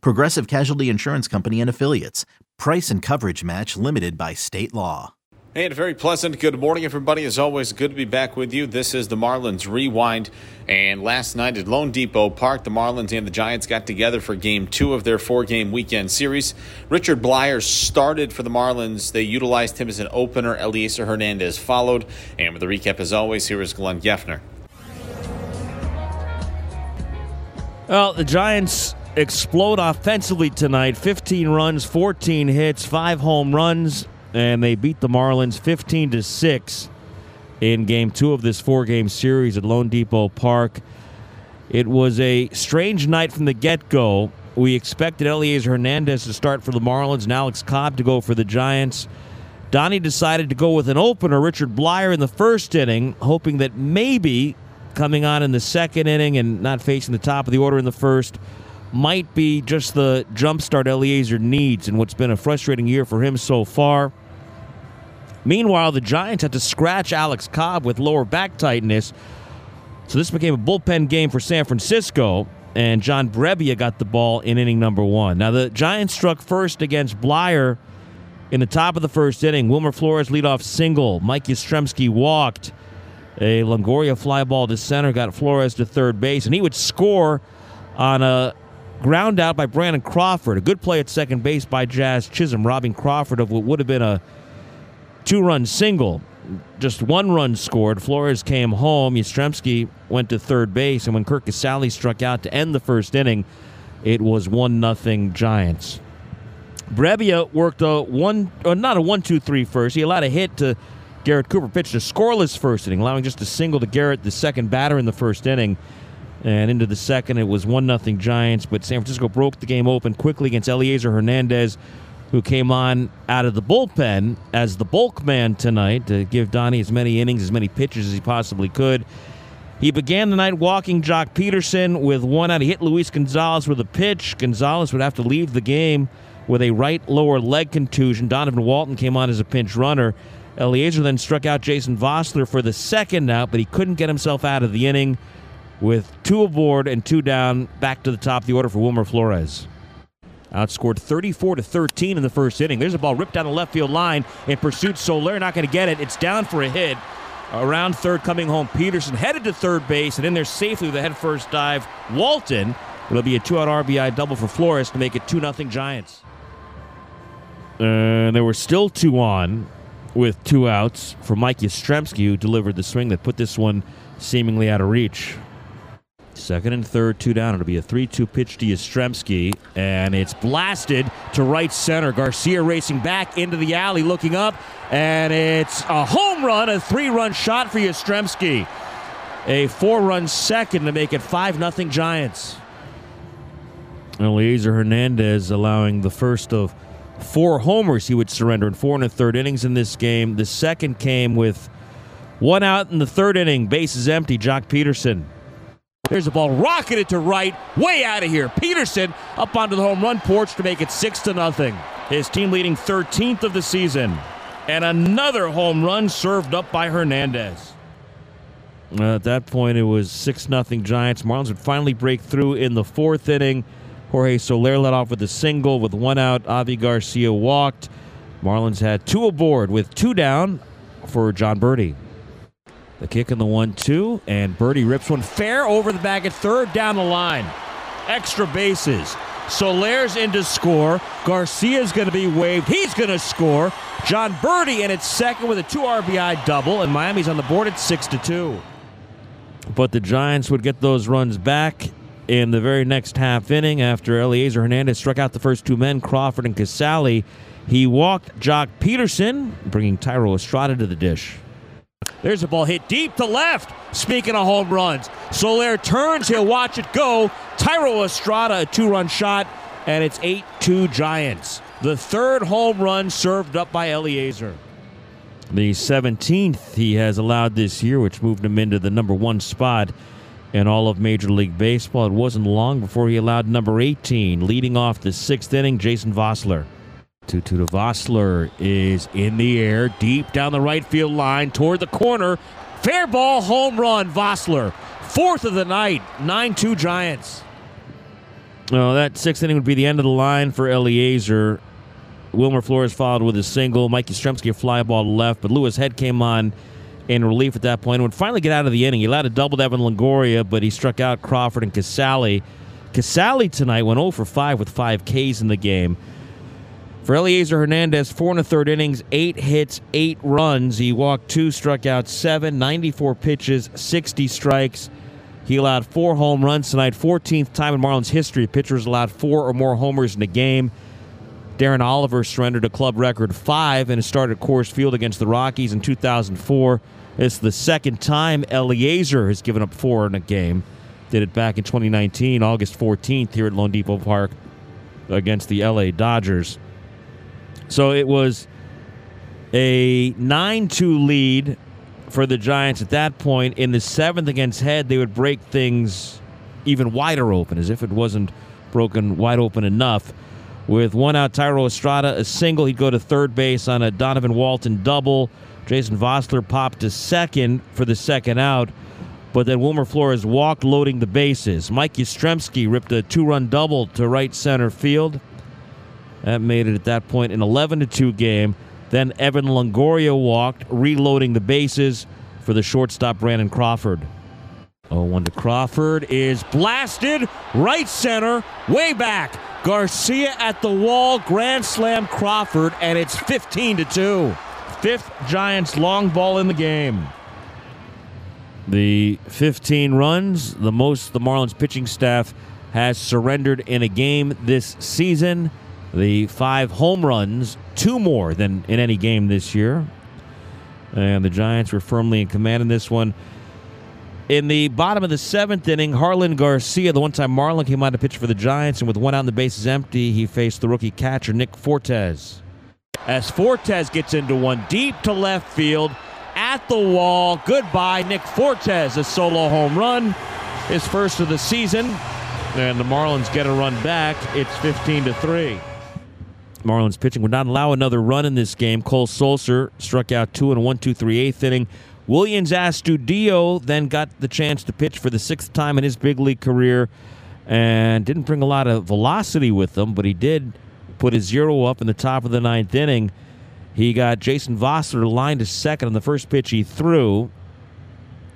Progressive Casualty Insurance Company and Affiliates. Price and coverage match limited by state law. And a very pleasant good morning, everybody. As always, good to be back with you. This is the Marlins Rewind. And last night at loanDepot Park, the Marlins and the Giants got together for game two of their four game weekend series. Richard Bleier started for the Marlins. They utilized him as an opener. Elieser Hernandez followed. And with the recap, as always, here is Glenn Geffner. Well, the Giants explode offensively tonight 15 runs, 14 hits, 5 home runs and they beat the Marlins 15 to 6 in game 2 of this four-game series at loanDepot Park. It was a strange night from the get-go. We expected Elieser Hernandez to start for the Marlins and Alex Cobb to go for the Giants. Donnie decided to go with an opener, Richard Bleier, in the first inning, hoping that maybe coming on in the second inning and not facing the top of the order in the first might be just the jump start Elieser needs in what's been a frustrating year for him so far. Meanwhile, the Giants had to scratch Alex Cobb with lower back tightness. So this became a bullpen game for San Francisco, and John Brebbia got the ball in inning number one. Now, the Giants struck first against Bleier in the top of the first inning. Wilmer Flores leadoff single. Mike Yastrzemski walked. A Longoria fly ball to center got Flores to third base, and he would score on a ground out by Brandon Crawford. A good play at second base by Jazz Chisholm, robbing Crawford of what would have been a two run single. Just one run scored. Flores came home. Yastrzemski went to third base, and when Curt Casali struck out to end the first inning, it was one nothing Giants. Brebbia worked a one, or not a one, two, three first. He allowed a hit to Garrett Cooper, pitched a scoreless first inning, allowing just a single to Garrett, the second batter in the first inning. And into the second, it was one nothing Giants. But San Francisco broke the game open quickly against Elieser Hernandez, who came on out of the bullpen as the bulk man tonight to give Donnie as many innings, as many pitches as he possibly could. He began the night walking Joc Pederson with one out. He hit Luis Gonzalez with a pitch. Gonzalez would have to leave the game with a right lower leg contusion. Donovan Walton came on as a pinch runner. Elieser then struck out Jason Vosler for the second out, but he couldn't get himself out of the inning with two aboard and two down back to the top of the order for Wilmer Flores. Outscored 34 to 13 in the first inning. There's a ball ripped down the left field line in pursuit. Soler not going to get it. It's down for a hit. Around third, coming home. Pederson headed to third base and in there safely with a head first dive. Walton. It'll be a two-out RBI double for Flores to make it two nothing Giants. And there were still two on with two outs for Mike Yastrzemski, who delivered the swing that put this one seemingly out of reach. Second and third, two down. It'll be a 3 2 pitch to Yastrzemski, and it's blasted to right center. Garcia racing back into the alley, looking up, and it's a home run, a three run shot for Yastrzemski. A four run second to make it 5 0 Giants. Elieser Hernandez allowing the first of four homers he would surrender in four and a third innings in this game. The second came with one out in the third inning, bases empty. Joc Pederson there's a ball rocketed to right, way out of here. Pederson up onto the home run porch to make it six to nothing. His team leading 13th of the season, and another home run served up by Hernandez. Uh, at that point, it was six nothing Giants. Marlins would finally break through in the fourth inning. Jorge Soler led off with a single with one out. Avi Garcia walked. Marlins had two aboard with two down for Jon Berti. The kick in the one two, and Berti rips one fair over the bag at third down the line. Extra bases. Soler's in to score. Garcia's going to be waived. He's going to score. Jon Berti in at second with a two RBI double, and Miami's on the board at six to two. But the Giants would get those runs back in the very next half inning after Elieser Hernandez struck out the first two men, Crawford and Casali. He walked Joc Pederson, bringing Thairo Estrada to the dish. There's a ball hit deep to left. Speaking of home runs, Soler turns. He'll watch it go. Thairo Estrada, a two run shot, and it's 8 2 Giants. The third home run served up by Elieser. The 17th he has allowed this year, which moved him into the number one spot in all of Major League Baseball. It wasn't long before he allowed number 18, leading off the sixth inning, Jason Vosler. 2 2 to Vosler is in the air, deep down the right field line toward the corner. Fair ball, home run, Vosler. Fourth of the night, 9 2 Giants. Well, that sixth inning would be the end of the line for Elieser. Wilmer Flores followed with a single. Mike Yastrzemski a fly ball left, but Louis Head came on in relief at that point and would finally get out of the inning. He allowed a double to Evan Longoria, but he struck out Crawford and Casali. Casali tonight went 0 for 5 with 5 Ks in the game. For Elieser Hernandez, four and a third innings, eight hits, eight runs. He walked two, struck out seven, 94 pitches, 60 strikes. He allowed four home runs tonight, 14th time in Marlins history. Pitchers allowed four or more homers in a game. Darren Oliver surrendered a club record five and started Coors Field against the Rockies in 2004. It's the second time Elieser has given up four in a game. Did it back in 2019, August 14th, here at loanDepot Park against the LA Dodgers. So it was a 9 2 lead for the Giants at that point. In the seventh against Head, they would break things even wider open, as if it wasn't broken wide open enough. With one out, Thairo Estrada, a single. He'd go to third base on a Donovan Walton double. Jason Vosler popped to second for the second out, but then Wilmer Flores walked, loading the bases. Mike Yastrzemski ripped a two run double to right center field. That made it at that point an 11 2 game. Then Evan Longoria walked, reloading the bases for the shortstop Brandon Crawford. 0 1 to Crawford is blasted right center, way back. Garcia at the wall, grand slam Crawford, and it's 15 to 2. Fifth Giants long ball in the game. The 15 runs, the most the Marlins pitching staff has surrendered in a game this season. The five home runs, two more than in any game this year. And the Giants were firmly in command in this one. In the bottom of the seventh inning, Jarlin Garcia, the one time Marlin came out to pitch for the Giants, and with one out and the bases empty, he faced the rookie catcher, Nick Fortes. As Fortes gets into one deep to left field, at the wall. Goodbye, Nick Fortes, a solo home run, his first of the season. And the Marlins get a run back. It's 15 to 3. Marlins pitching would not allow another run in this game. Cole Sulser struck out two in a 1 2 3 eighth inning. Willians Astudillo then got the chance to pitch for the sixth time in his big league career and didn't bring a lot of velocity with him, but he did put a zero up in the top of the ninth inning. He got Jason Vosler lined to second on the first pitch he threw.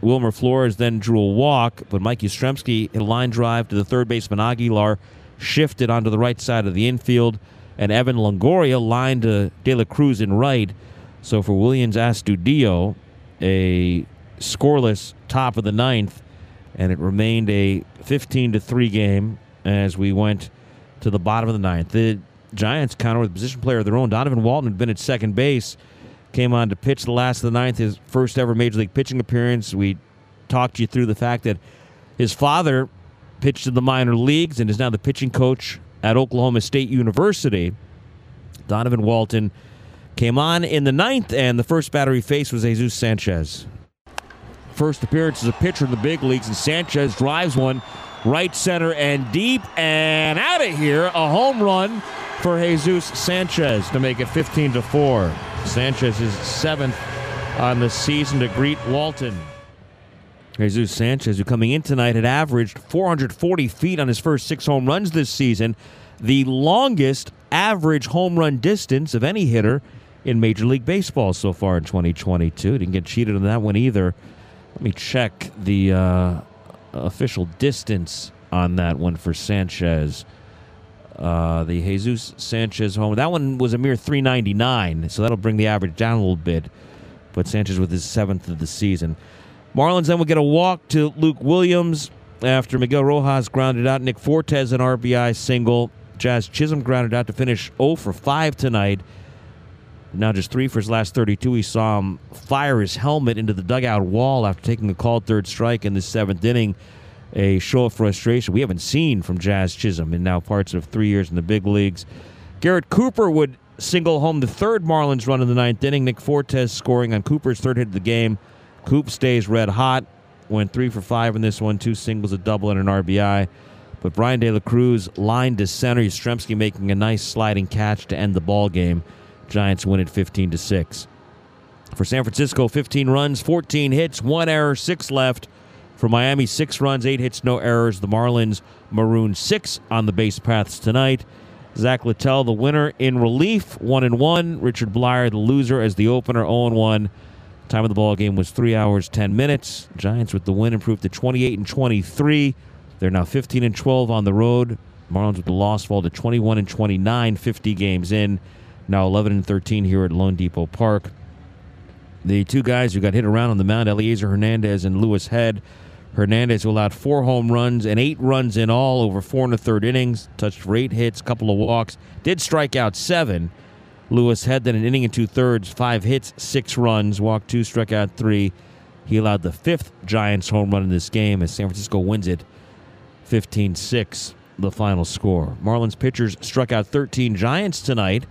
Wilmer Flores then drew a walk, but Mike Yastrzemski hit a line drive to the third baseman Aguilar, shifted onto the right side of the infield, and Evan Longoria lined to De La Cruz in right. So for Willians Astudillo, a scoreless top of the ninth, and it remained a 15 to 3 game as we went to the bottom of the ninth. The Giants counter with a position player of their own. Donovan Walton had been at second base, came on to pitch the last of the ninth, his first ever major league pitching appearance. We talked you through the fact that his father pitched in the minor leagues and is now the pitching coach at Oklahoma State University. Donovan Walton came on in the ninth, and the first batter he faced was Jesus Sanchez. First appearance as a pitcher in the big leagues, and Sanchez drives one right center and deep and out of here. A home run for Jesus Sanchez to make it 15 to 4. Sanchez is seventh on the season to greet Walton. Jesus Sanchez, who coming in tonight had averaged 440 feet on his first six home runs this season, the longest average home run distance of any hitter in Major League Baseball so far in 2022. Didn't get cheated on that one either. Let me check the uh, official distance on that one for Sanchez. Uh, the Jesus Sanchez home. That one was a mere 399, so that'll bring the average down a little bit. But Sanchez with his seventh of the season. Marlins then will get a walk to Luke Williams after Miguel Rojas grounded out. Nick Fortes an RBI single. Jazz Chisholm grounded out to finish 0 for 5 tonight. Now just three for his last 32. We saw him fire his helmet into the dugout wall after taking a called third strike in the seventh inning. A show of frustration we haven't seen from Jazz Chisholm in now parts of three years in the big leagues. Garrett Cooper would single home the third Marlins run in the ninth inning. Nick Fortes scoring on Cooper's third hit of the game. Coop stays red hot. Went three for five in this one, two singles, a double, and an RBI. But Bryan De La Cruz lined to center. Yastrzemski making a nice sliding catch to end the ball game. Giants win it 15 to 6. For San Francisco, 15 runs, 14 hits, one error, six left. For Miami, six runs, eight hits, no errors. The Marlins maroon six on the base paths tonight. Zach Littell, the winner in relief, one and one. Richard Bleier, the loser, as the opener, 0 and one. Time of the ball game was three hours ten minutes. Giants with the win improved to 28 and 23. They're now 15 and 12 on the road. Marlins with the loss fall to 21 and 29, 50 games in. Now 11 and 13 here at loanDepot Park. The two guys who got hit around on the mound, Elieser Hernandez and Louis Head. Hernandez allowed four home runs and eight runs in all over four and a third innings. Touched for eight hits, couple of walks. Did strike out seven. Louis Head then an inning and two thirds, five hits, six runs, walked two, struck out three. He allowed the fifth Giants home run in this game as San Francisco wins it 15 6, the final score. Marlins pitchers struck out 13 Giants tonight.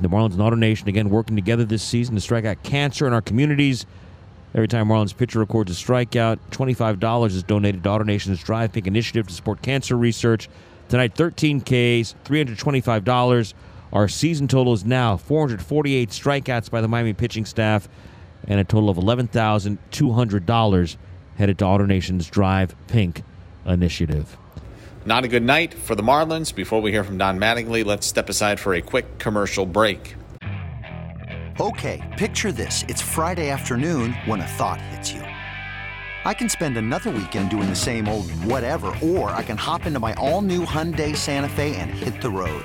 The Marlins and AutoNation again working together this season to strike out cancer in our communities. Every time Marlins pitcher records a strikeout, $25 is donated to AutoNation's Drive Pink initiative to support cancer research. Tonight, 13 Ks, $325. Our season total is now 448 strikeouts by the Miami pitching staff and a total of $11,200 headed to AutoNation's Drive Pink initiative. Not a good night for the Marlins. Before we hear from Don Mattingly, let's step aside for a quick commercial break. Okay, picture this. It's Friday afternoon when a thought hits you. I can spend another weekend doing the same old whatever, or I can hop into my all new Hyundai Santa Fe and hit the road.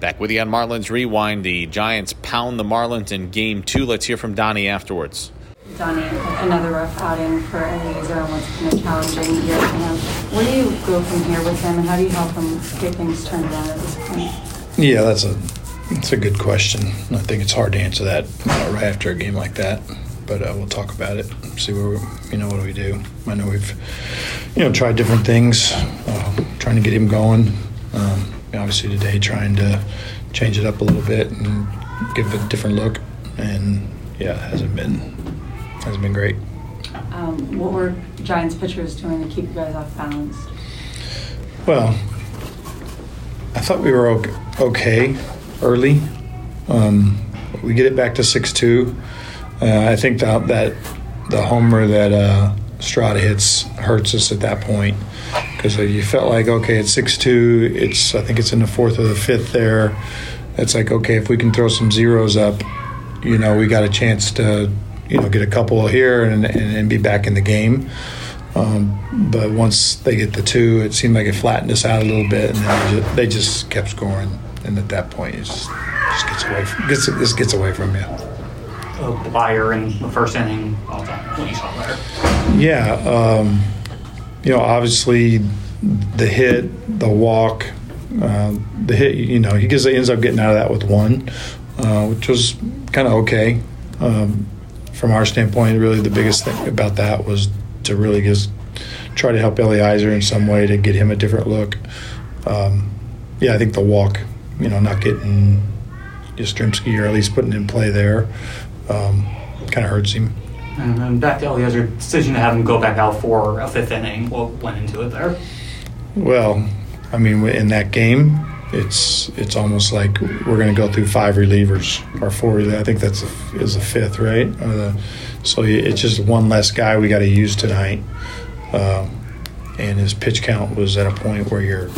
Back with you on Marlins Rewind. The Giants pound the Marlins in game two. Let's hear from Donnie afterwards. Donnie, another rough outing for Elieser and what's been a challenging year for him. Where do you go from here with him, and how do you help him get things turned around at this point? Yeah, that's a that's a good question. I think it's hard to answer that uh, right after a game like that, but uh, we'll talk about it. See where we, you know what do we do. I know we've you know tried different things, uh, trying to get him going. Um, obviously today trying to change it up a little bit and give it a different look. And yeah, it hasn't been hasn't been great. Um, what were Giants pitchers doing to keep you guys off balance? Well, I thought we were okay early. Um, we get it back to six two. Uh, I think that that the homer that uh, Strada hits hurts us at that point because you felt like okay, it's six two. It's I think it's in the fourth or the fifth there. It's like okay, if we can throw some zeros up, you know, we got a chance to you know get a couple here and and, and be back in the game. Um, but once they get the two, it seemed like it flattened us out a little bit, and they just, they just kept scoring. And at that point, it just, just gets away from gets this gets away from you. Bleier in the first inning, all time. What you saw there? Yeah. Um, you know, obviously the hit, the walk, uh, the hit, you know, he gets, ends up getting out of that with one, uh, which was kind of okay. Um, from our standpoint, really the biggest thing about that was to really just try to help Elieser in some way to get him a different look. Um, yeah, I think the walk, you know, not getting Yastrzemski or at least putting him in play there um, kind of hurts him. And then back to Elieser, decision to have him go back out for a fifth inning. What went into it there? Well, I mean, in that game, it's it's almost like we're going to go through five relievers or four. I think that's a, is a fifth, right? So it's just one less guy we got to use tonight. Um, and his pitch count was at a point where you're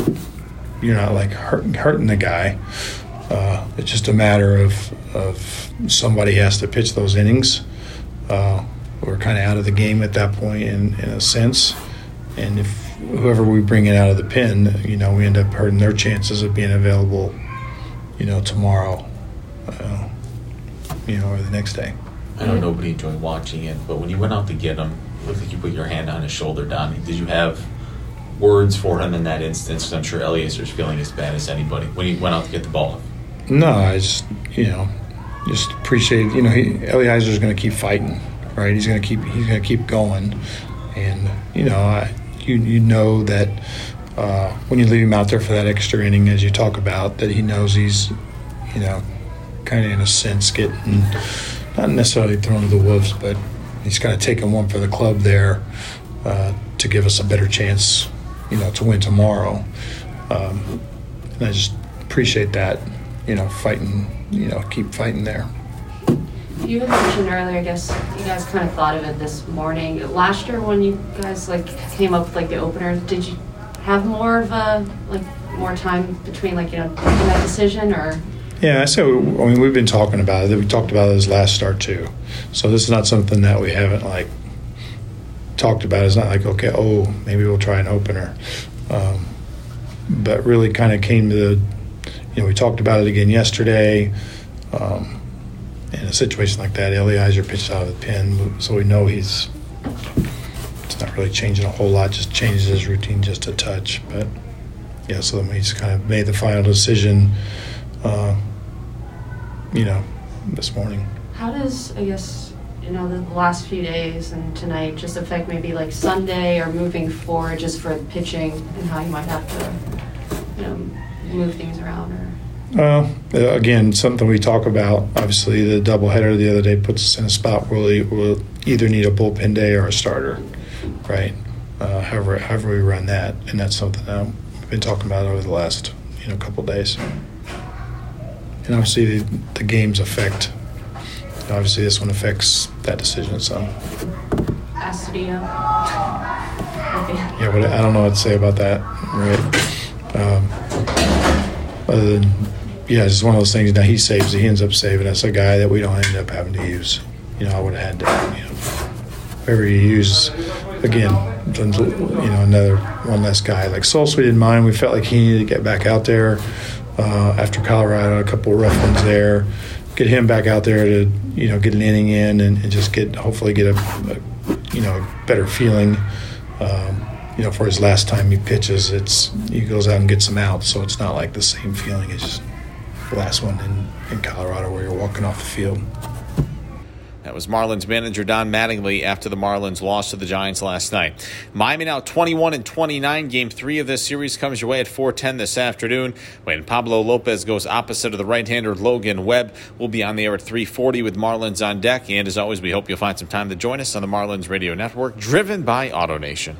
you're not like hurt, hurting the guy. Uh, it's just a matter of of somebody has to pitch those innings. Uh, we're kind of out of the game at that point in, in a sense, and if whoever we bring in out of the pen, you know, we end up hurting their chances of being available, you know, tomorrow, uh, you know, or the next day. I know nobody enjoyed watching it, but when you went out to get him, it looked like you put your hand on his shoulder, Donnie. Did you have words for him in that instance? Because I'm sure Elieser's feeling as bad as anybody when he went out to get the ball. No, I just, you know, just appreciate, you know, he, Elieser's going to keep fighting, right? He's going to keep, he's going to keep going, and you know, I, you you know that uh, when you leave him out there for that extra inning, as you talk about, that he knows he's, you know, kind of in a sense getting not necessarily thrown to the wolves, but he's kind of taking one for the club there uh, to give us a better chance, you know, to win tomorrow. Um, and I just appreciate that, you know, fighting, you know, keep fighting there. You had mentioned earlier, I guess you guys kind of thought of it this morning. Last year, when you guys like came up with like the opener, did you have more of a like more time between like you know making that decision or? Yeah, so I mean, we've been talking about it. We talked about it as last start too. So this is not something that we haven't like talked about. It's not like okay, oh, maybe we'll try an opener, um, but really kind of came to the. You know, we talked about it again yesterday. Um, in a situation like that, Elieser pitches out of the pen, so we know he's. It's not really changing a whole lot. Just changes his routine just a touch, but yeah. So then we just kind of made the final decision. Uh, you know, this morning. How does I guess you know the last few days and tonight just affect maybe like Sunday or moving forward just for pitching and how you might have to you know move things around or. Uh, again, something we talk about. Obviously, the doubleheader the other day puts us in a spot where we will either need a bullpen day or a starter, right? Uh, however, however we run that, and that's something that we've been talking about over the last you know couple days. And obviously, the, the games affect. Obviously, this one affects that decision. So. Yeah, but I don't know what to say about that, right? Um, other than yeah, it's one of those things. Now he saves, he ends up saving us a guy that we don't end up having to use. You know, I would have had to, you know, whoever you use, again, you know, another one less guy. Like Sulser, we didn't mind. We felt like he needed to get back out there uh, after Colorado, a couple of rough ones there. Get him back out there to, you know, get an inning in and, and just get, hopefully, get a, a you know, better feeling. Um, you know, for his last time he pitches, it's he goes out and gets them out, so it's not like the same feeling as the last one in, in Colorado where you're walking off the field. That was Marlins manager Don Mattingly after the Marlins lost to the Giants last night. Miami now 21 and 29. Game three of this series comes your way at 4:10 this afternoon. When Pablo Lopez goes opposite of the right-hander Logan Webb, we'll be on the air at 3:40 with Marlins on deck. And as always, we hope you'll find some time to join us on the Marlins Radio Network, driven by AutoNation.